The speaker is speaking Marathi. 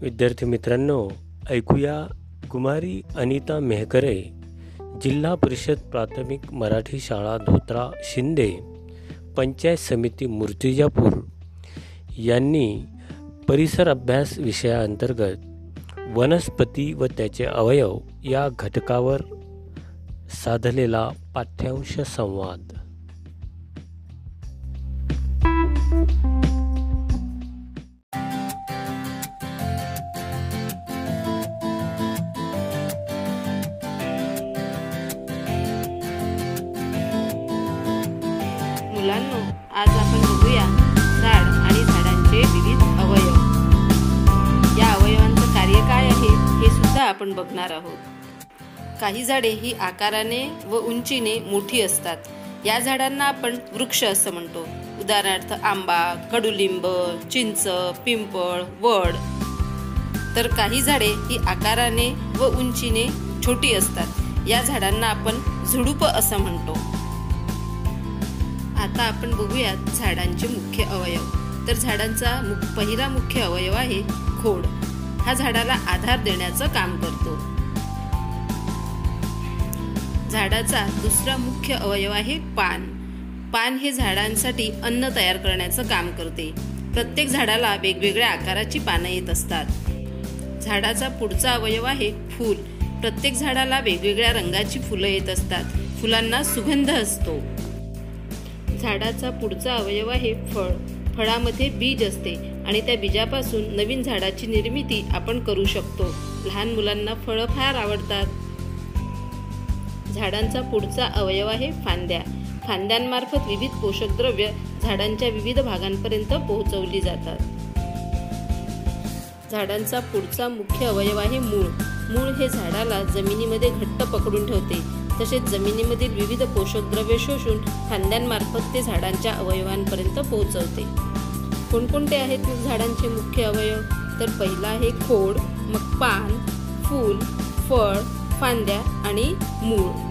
विद्यार्थी मित्रांनो ऐकूया कुमारी अनिता मेहकरे जिल्हा परिषद प्राथमिक मराठी शाळा धोत्रा शिंदे पंचायत समिती मूर्तिजापूर. यांनी परिसर अभ्यास विषयाअंतर्गत वनस्पती व त्याचे अवयव या घटकावर साधलेला पाठ्यांश संवाद. मुलांनो आज आपण बघूया झाड आणि झाडांचे विविध अवयव. या अवयवांचं कार्य काय आहे हे सुद्धा आपण बघणार आहोत. काही झाडे ही आकाराने व उंचीने मोठी असतात. या झाडांना आपण वृक्ष असं म्हणतो. उदाहरणार्थ आंबा कडुलिंब चिंच पिंपळ वड. तर काही झाडे ही आकाराने व उंचीने छोटी असतात. या झाडांना आपण झुडूप असं म्हणतो. आता आपण बघूयात झाडांचे मुख्य अवयव. तर झाडांचा मुख पहिला मुख्य अवयव आहे खोड. हा झाडाला आधार देण्याचं काम करतो. झाडाचा दुसरा मुख्य अवयव आहे पान. पान हे झाडांसाठी अन्न तयार करण्याचं काम करते. प्रत्येक झाडाला वेगवेगळ्या आकाराची पानं येत असतात. झाडाचा पुढचा अवयव आहे फूल. प्रत्येक झाडाला वेगवेगळ्या रंगाची फुलं येत असतात. फुलांना सुगंध असतो. झाडाचा पुढचा अवयव आहे फळ. फळामध्ये बीज असते आणि त्या बीजापासून नवीन झाडाची निर्मिती आपण करू शकतो. लहान मुलांना फळं फार आवडतात. झाडांचा पुढचा अवयव आहे फांद्या. फांद्यांमार्फत विविध पोषक द्रव्य झाडांच्या विविध भागांपर्यंत पोहोचवली जातात. झाडांचा पुढचा मुख्य अवयव आहे मूळ. मूळ हे झाडाला जमिनीमध्ये घट्ट पकडून ठेवते. तसेच जमिनीमधील विविध पोषक द्रव्ये शोषून फांद्यांमार्फत ते झाडांच्या अवयवांपर्यंत पोहोचवते. कोणकोणते आहेत झाडांचे मुख्य अवयव? तर पहिला आहे खोड मग पान फूल फळ फांद्या आणि मूळ.